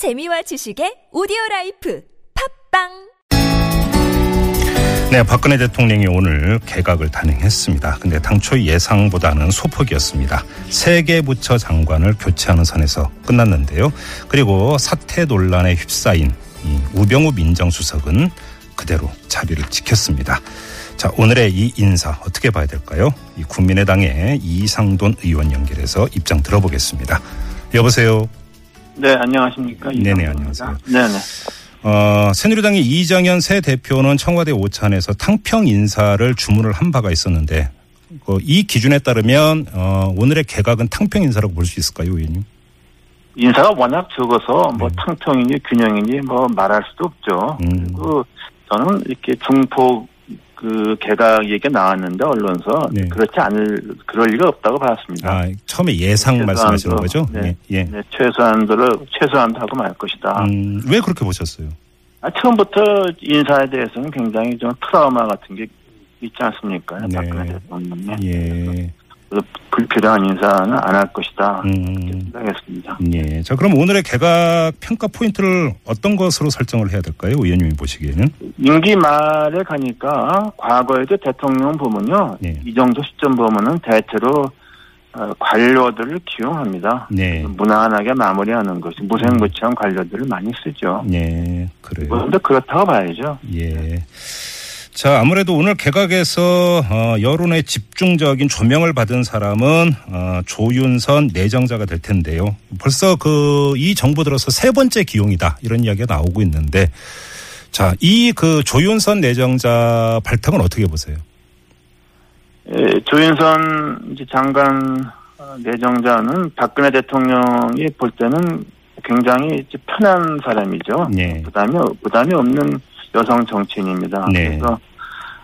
재미와 지식의 오디오 life 팟빵 네, 박근혜 대통령이 오늘 개각을 단행했습니다. 근데 당초 예상보다는 소폭이었습니다. 세 개 부처 장관을 교체하는 선에서 끝났는데요. 그리고 사퇴 논란에 휩싸인 이 우병우 민정수석은 그대로 자리를 지켰습니다. 자, 오늘의 이 인사 어떻게 봐야 될까요? 이 국민의당의 이상돈 의원 연결해서 입장 들어보겠습니다. 여보세요. 네, 안녕하십니까. 네네, 이상입니다. 안녕하세요. 네네. 어, 새누리당의 이정현 새 대표는 청와대 오찬에서 탕평 인사를 주문을 한 바가 있었는데 어, 이 기준에 따르면 어, 오늘의 개각은 탕평 인사라고 볼 수 있을까요, 의원님? 인사가 워낙 적어서 뭐 네. 탕평이니 균형이니 뭐 말할 수도 없죠. 음. 그리고 저는 이렇게 중폭 그 개각 얘기가 나왔는데 언론서 네. 그렇지 않을 그럴 리가 없다고 봤습니다. 아, 처음에 예상 최소한도, 말씀하시는 거죠? 네. 예. 예. 네, 최소한도를 최소한도 하고 말 것이다. 음, 왜 그렇게 보셨어요? 아, 처음부터 인사에 대해서는 굉장히 좀 트라우마 같은 게 있지 않습니까? 네. 박근혜 대통령이 예. 그래서 불필요한 인사는 안 할 것이다. 음, 생각했습니다. 예. 자, 그럼 오늘의 개각 평가 포인트를 어떤 것으로 설정을 해야 될까요? 의원님이 보시기에는? 임기 말에 가니까 과거에도 대통령 보면요. 네. 이 정도 시점 보면은 대체로 어, 관료들을 기용합니다. 네. 무난하게 마무리하는 것이 무색무취한 관료들을 많이 쓰죠. 예. 그래요. 그런데 그렇다고 봐야죠. 예. 자, 아무래도 오늘 개각에서 어, 여론의 집중적인 조명을 받은 사람은 어, 조윤선 내정자가 될 텐데요. 벌써 그 이 정부 들어서 세 번째 기용이다 이런 이야기가 나오고 있는데, 자, 이 그 조윤선 내정자 발탁은 어떻게 보세요? 예, 조윤선 장관 어, 내정자는 박근혜 대통령이 볼 때는 굉장히 편한 사람이죠. 네. 부담이 부담이 없는 여성 정치인입니다. 네. 그래서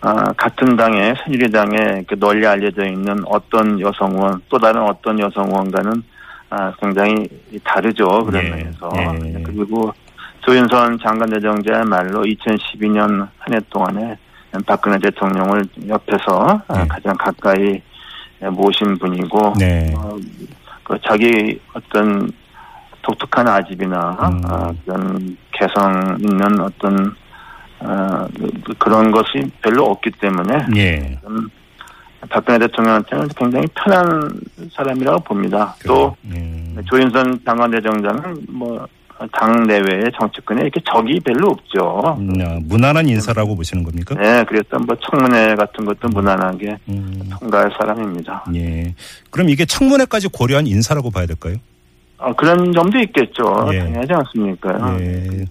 아, 같은 당에 새누리당에 널리 알려져 있는 어떤 여성 의원 또 다른 어떤 여성 의원과는 아, 굉장히 다르죠 그런 네. 면에서 네. 그리고 조윤선 장관 내정자야말로 2012년 한 해 동안에 박근혜 대통령을 옆에서 아, 네. 가장 가까이 모신 분이고 네. 어, 그 자기 어떤 독특한 아집이나 음. 어, 그런 개성 있는 어떤 어, 그- 그런 것이 별로 없기 때문에 예. 음, 박근혜 대통령한테는 굉장히 편한 사람이라고 봅니다. 또 음, 조윤선 당원 대정자는 뭐 당 내외의 정치권에 이렇게 적이 별로 없죠. 음, 어, 무난한 인사라고 보시는 겁니까? 네, 그래서 뭐 청문회 같은 것도 무난하게 음, 통과할 사람입니다. 예. 그럼 이게 청문회까지 고려한 인사라고 봐야 될까요? 어, 그런 점도 있겠죠. 예. 당연하지 않습니까? 예.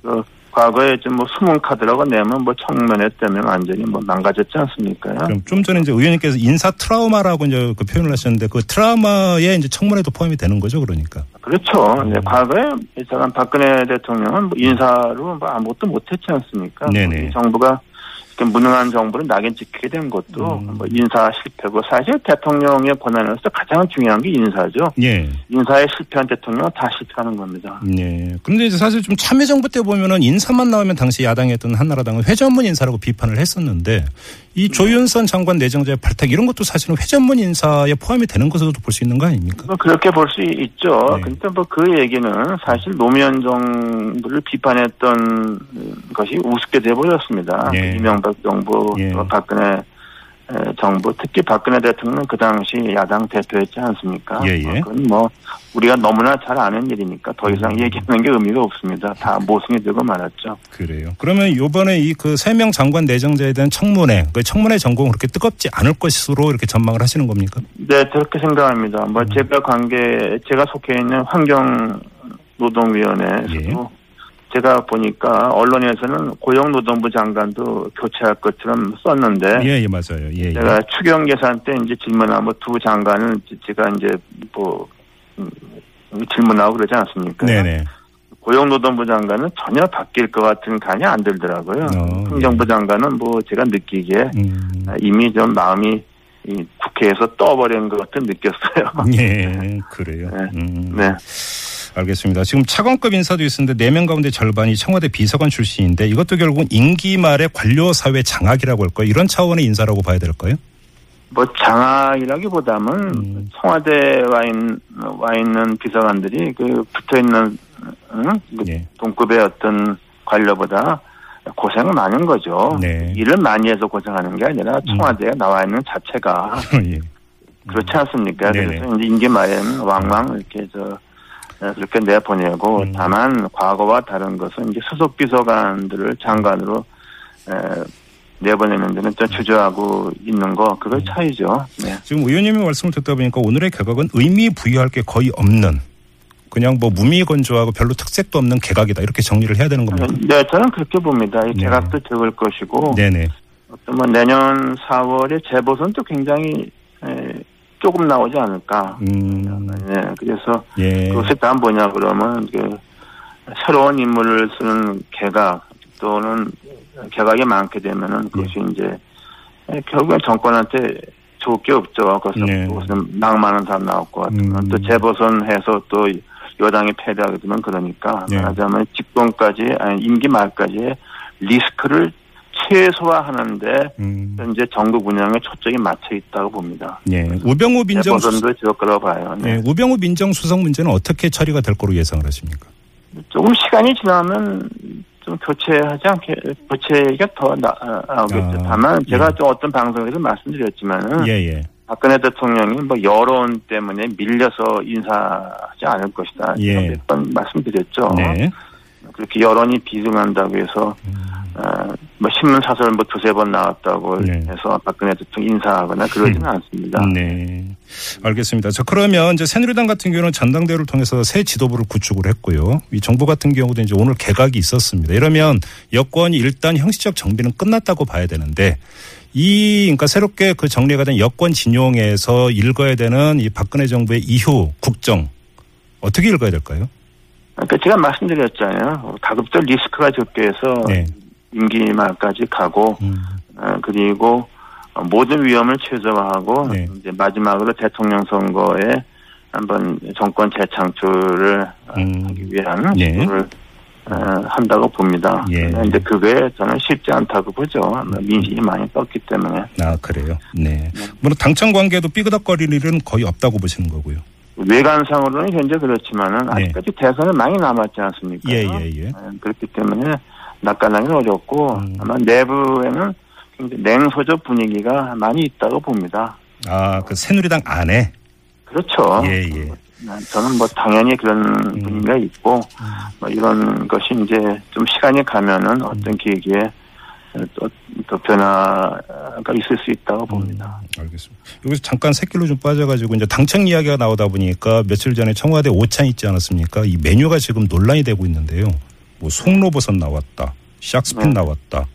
그 과거에 좀뭐 숨은 카드라고 내면 뭐 청문회 때문에 완전히 뭐 망가졌지 않습니까? 그럼 좀 전에 이제 의원님께서 인사 트라우마라고 이제 그 표현을 하셨는데 그 트라우마에 이제 청문회도 포함이 되는 거죠, 그러니까. 그렇죠. 음. 이제 과거에 이 사람 박근혜 대통령은 뭐 인사로 뭐 아무것도 못했지 않습니까? 네네. 이 정부가 무능한 정부를 낙인 찍히게 된 것도 음. 뭐 인사 실패고 사실 대통령의 권한에서 가장 중요한 게 인사죠. 예. 인사에 실패한 대통령은 다 실패하는 겁니다. 예. 근데 이제 사실 좀 참여정부 때 보면은 인사만 나오면 당시 야당이었던 한나라당은 회전문 인사라고 비판을 했었는데 이 조윤선 장관 내정자의 발탁 이런 것도 사실은 회전문 인사에 포함이 되는 것으로도 볼 수 있는 거 아닙니까? 뭐 그렇게 볼 수 있죠. 네. 근데 뭐 그 얘기는 사실 노무현 정부를 비판했던 것이 우습게 돼버렸습니다. 예. 이명박 정부, 예. 또 박근혜 에, 정부, 특히 박근혜 대통령 그 당시 야당 대표였지 않습니까? 예, 예. 어, 그건 뭐 우리가 너무나 잘 아는 일이니까 더 이상 음. 얘기하는 게 의미가 없습니다. 다 모순이 되고 말았죠. 그래요. 그러면 요번에 이 그 세 명 장관 내정자에 대한 청문회, 그 청문회 전공은 그렇게 뜨겁지 않을 것으로 이렇게 전망을 하시는 겁니까? 네, 그렇게 생각합니다. 뭐 음. 제가 관계 제가 속해 있는 환경 노동위원회에서도 제가 보니까 언론에서는 고용노동부 장관도 교체할 것처럼 썼는데 예, 예, 맞아요. 예, 예. 제가 추경 예산 때 이제 질문하고 두 장관을 제가 이제 뭐 음, 질문하고 그러지 않습니까? 네네. 고용노동부 장관은 전혀 바뀔 것 같은 감이 안 들더라고요. 어, 행정부 장관은 뭐 제가 느끼기에 음, 이미 좀 마음이 이 국회에서 떠버린 것 같은 느꼈어요. 예, 그래요. 네. 음. 네. 알겠습니다. 지금 차관급 인사도 있었는데 네명 가운데 절반이 청와대 비서관 출신인데 이것도 결국은 임기 말의 관료 사회 장악이라고 할까요? 이런 차원의 인사라고 봐야 될까요? 뭐 장악이라기보다는 음. 청와대에 와, 있, 와 있는 비서관들이 그 붙어 있는 응? 그 예. 동급의 어떤 관료보다 고생은 많은 거죠. 네. 일을 많이 해서 고생하는 게 아니라 청와대에 나와 있는 자체가 예. 그렇지 않습니까? 네네. 그래서 이제 임기 말에는 왕왕 이렇게 저 어, 그렇게 내보내고 음. 다만 과거와 다른 것은 이제 수석 비서관들을 장관으로 에, 내보내는 데는 좀 주저하고 있는 거 음. 그걸 차이죠. 네. 지금 의원님의 말씀을 듣다 보니까 오늘의 개각은 의미 부여할 게 거의 없는 그냥 뭐 무미건조하고 별로 특색도 없는 개각이다 이렇게 정리를 해야 되는 겁니까? 네, 저는 그렇게 봅니다. 이 네. 개각도 적을 것이고 네네. 어떤 뭐 내년 4월에 재보선도 굉장히 에, 조금 나오지 않을까. 음, 네, 그래서 예. 그것이 다 뭐냐 그러면 그 새로운 인물을 쓰는 개각 또는 개각이 많게 되면은 그것이 예. 이제 결국엔 정권한테 좋을 게 없죠. 그것은 네. 그것은 낭만은 다 나올 것 같으면 음. 또 재보선해서 또 여당이 패배하게 되면 그러니까 네. 말하자면 집권까지 아니 임기 말까지의 리스크를 최소화하는데 음, 현재 정부 운영에 초점이 맞춰 있다고 봅니다. 예. 우병우 민정 수, 재보선도 지을 거라고 봐요. 네. 예. 우병우 민정 수석 문제는 어떻게 처리가 될 거로 예상을 하십니까? 조금 시간이 지나면 좀 교체하지 않게 교체가 더 나, 나오겠죠. 아, 다만 제가 예. 좀 어떤 방송에서 말씀드렸지만은 예, 예. 박근혜 대통령이 뭐 여론 때문에 밀려서 인사하지 않을 것이다. 예. 몇번 말씀드렸죠. 네. 그렇게 여론이 비중한다고 해서 어, 뭐 신문 사설 뭐 두세 번 나왔다고 네. 해서 박근혜 대통령 인사하거나 그러지는 않습니다. 네. 알겠습니다. 자, 그러면 이제 새누리당 같은 경우는 전당대회를 통해서 새 지도부를 구축을 했고요. 이 정부 같은 경우도 이제 오늘 개각이 있었습니다. 이러면 여권이 일단 형식적 정비는 끝났다고 봐야 되는데 이, 그러니까 새롭게 그 정리가 된 여권 진용에서 읽어야 되는 이 박근혜 정부의 이후 국정 어떻게 읽어야 될까요? 그러니까 제가 말씀드렸잖아요. 가급적 리스크가 적게 해서 네. 임기 말까지 가고 음, 어, 그리고 어, 모든 위험을 최소화하고 네. 이제 마지막으로 대통령 선거에 한번 정권 재창출을 어, 음. 하기 위한 네. 시도를 어, 한다고 봅니다. 예. 그런데 그게 저는 쉽지 않다고 보죠. 민심이 많이 떴기 때문에 아, 그래요. 네. 물론 당청 관계도 삐그덕거릴 일은 거의 없다고 보시는 거고요. 외관상으로는 현재 그렇지만은 네. 아직까지 대선은 많이 남았지 않습니까? 예, 예, 예. 어, 그렇기 때문에 낙관하기 어렵고 음. 아마 내부에는 냉소적 분위기가 많이 있다고 봅니다. 아, 그 새누리당 안에? 그렇죠. 예, 예. 저는 뭐 당연히 그런 분위기가 있고 뭐 이런 것이 이제 좀 시간이 가면은 어떤 계기에 또, 또 변화가 있을 수 있다고 봅니다. 음, 알겠습니다. 여기서 잠깐 새길로 좀 빠져가지고 이제 당청 이야기가 나오다 보니까 며칠 전에 청와대 오찬 있지 않았습니까? 이 메뉴가 지금 논란이 되고 있는데요. 뭐 송로버섯 나왔다, 샥스핀 네. 나왔다,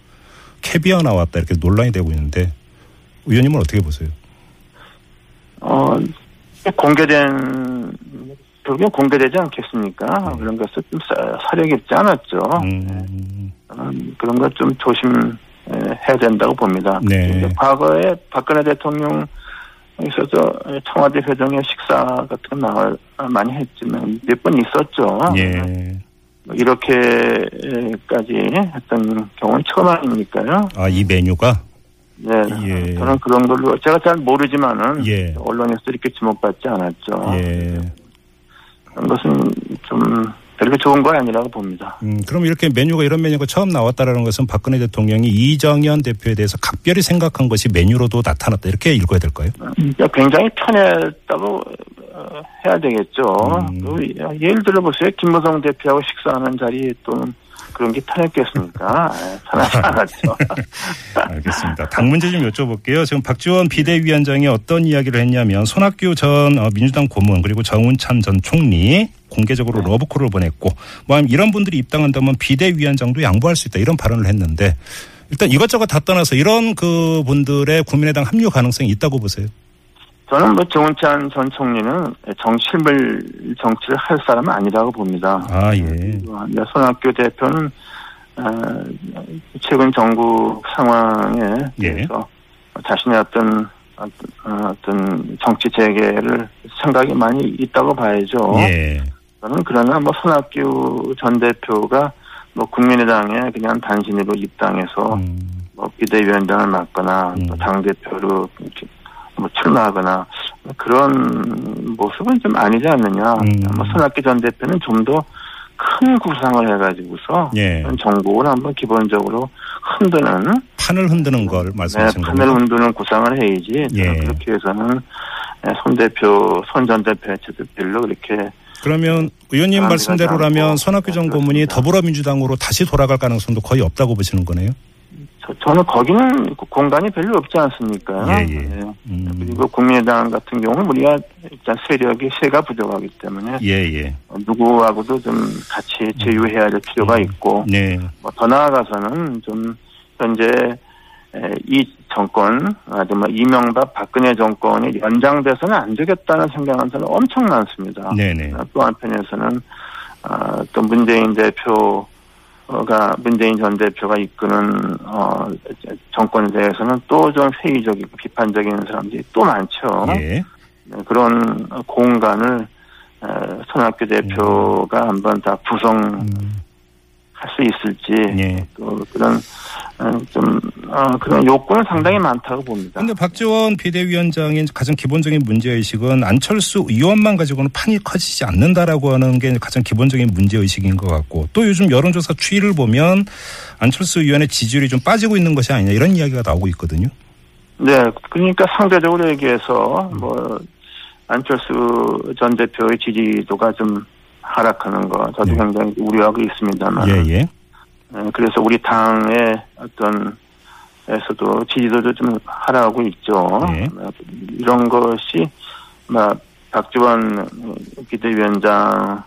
캐비어 나왔다 이렇게 논란이 되고 있는데 의원님은 어떻게 보세요? 어, 공개된 결국엔 공개되지 않겠습니까? 네. 그런 것을 좀 사- 사려 깊지 않았죠. 음, 저는 그런 것 좀 조심해야 된다고 봅니다. 네. 과거에 박근혜 대통령 있어서 청와대 회동에 식사 같은 거 나와 많이 했지만 몇 번 있었죠. 예. 뭐 이렇게까지 했던 경우는 처음 아닙니까요? 아, 이 메뉴가? 네. 예. 저는 그런 걸로 제가 잘 모르지만은 예. 언론에서 이렇게 주목받지 않았죠. 예. 그런 것은 좀 별로 좋은 건 아니라고 봅니다. 음, 그럼 이렇게 메뉴가 이런 메뉴가 처음 나왔다라는 것은 박근혜 대통령이 이정현 대표에 대해서 각별히 생각한 것이 메뉴로도 나타났다 이렇게 읽어야 될까요? 그러니까 굉장히 편했다고 어, 해야 되겠죠. 음. 그 예를 들어 보세요. 김무성 대표하고 식사하는 자리 또는 그런 게 편했겠습니까? 예, 편하지 않았죠. 알겠습니다. 당 문제 좀 여쭤볼게요. 지금 박지원 비대위원장이 어떤 이야기를 했냐면 손학규 전 어, 민주당 고문 그리고 정운찬 전 총리 공개적으로 네. 러브콜을 보냈고 뭐 이런 분들이 입당한다면 비대위원장도 양보할 수 있다 이런 발언을 했는데 일단 이것저것 다 떠나서 이런 그 분들의 국민의당 합류 가능성이 있다고 보세요. 저는 뭐 정운찬 전 총리는 정실물 정치를 할 사람은 아니라고 봅니다. 아 예. 손학규 대표는 어, 최근 정부 상황에 예. 대해서 자신의 어떤 어떤, 어떤 정치 재개를 생각이 많이 있다고 봐야죠. 예. 저는 그러나 뭐 손학규 전 대표가 뭐 국민의당에 그냥 단신으로 입당해서 음, 뭐 비대위원장을 맡거나 음. 당 대표로 뭐 출마하거나 그런 모습은 좀 아니지 않느냐. 음. 뭐 손학규 전 대표는 좀 더 큰 구상을 해가지고서 예. 정국을 한번 기본적으로 흔드는 판을 흔드는 걸 네, 말씀하신 판을 겁니다. 흔드는 구상을 해야지 예. 그렇게 해서는 손 대표 손 전 대표 해체도 별로 그렇게 그러면 의원님 말씀대로라면 손학규 전 고문이. 더불어민주당으로 다시 돌아갈 가능성도 거의 없다고 보시는 거네요. 저, 저는 거기는 공간이 별로 없지 않습니까? 예, 예. 네. 음. 그리고 국민의당 같은 경우는 우리가 일단 세력이 세가 부족하기 때문에 예, 예. 누구하고도 좀 같이 제휴해야 될 필요가 음. 있고 네. 뭐더 나아가서는 좀 현재 에, 이 정권 아주 뭐 이명박 박근혜 정권이 연장돼서는 안 되겠다는 생각은 저는 엄청 많습니다. 네네. 또 한편에서는 아, 또 문재인 대표 가 문재인 전 대표가 이끄는 어, 정권에 대해서는 또 좀 회의적이고 비판적인 사람들이 또 많죠. 예. 네, 그런 공간을 에, 손학규 대표가 한번 다 구성 할 음. 수 있을지 예. 또 그런 어, 좀 어, 그런 욕구는 상당히 많다고 봅니다. 근데 박지원 비대위원장의 가장 기본적인 문제 의식은 안철수 의원만 가지고는 판이 커지지 않는다라고 하는 게 가장 기본적인 문제 의식인 것 같고 또 요즘 여론조사 추이를 보면 안철수 의원의 지지율이 좀 빠지고 있는 것이 아니냐 이런 이야기가 나오고 있거든요. 네, 그러니까 상대적으로 얘기해서 뭐 안철수 전 대표의 지지도가 좀 하락하는 거 저도 네. 굉장히 우려하고 있습니다만 예, 예. 예, 그래서 우리 당의 어떤 에서도 지지도도 좀 하락하고 있죠. 네. 어, 이런 것이 막 박지원 비대위원장의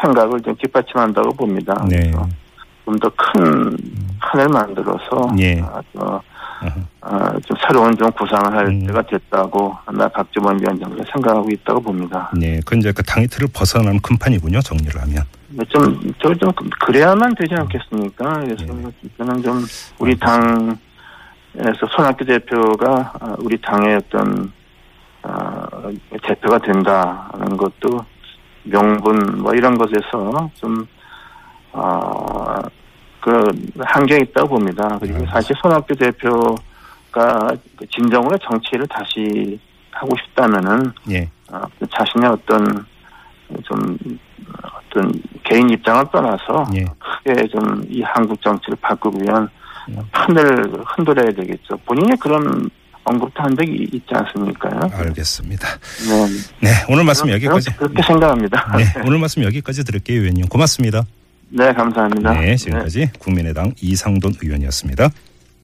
생각을 좀 뒷받침한다고 봅니다. 네. 좀더 큰 판을 만들어서 예. 아, 어, 어, 좀 새로운 좀 구상을 할 음. 때가 됐다고 나 박지원 위원장도 생각하고 있다고 봅니다. 네. 그건 이제 그 당의 틀을 벗어나는 큰 판이군요. 정리를 하면. 좀, 저 좀 그래야만 되지 않겠습니까? 그래서 예. 저는 좀 우리 당에서 손학규 대표가 아, 우리 당의 어떤 어, 대표가 된다는 것도 명분 뭐 이런 것에서 좀 어, 그 한계 있다고 봅니다. 그리고 알겠습니다. 사실 손학규 대표가 그 진정으로 정치를 다시 하고 싶다면은 예. 어, 그 자신의 어떤 좀 어떤 개인 입장을 떠나서 예. 크게 좀 이 한국 정치를 바꾸기 위한 음. 판을 흔들어야 되겠죠. 본인이 그런 언급도 한 적이 있지 않습니까? 알겠습니다. 네. 네. 오늘 말씀 여기까지. 그렇게, 생각합니다. 네. 오늘 말씀 여기까지 드릴게요, 의원님. 고맙습니다. 네, 감사합니다. 네. 지금까지 국민의당 이상돈 의원이었습니다.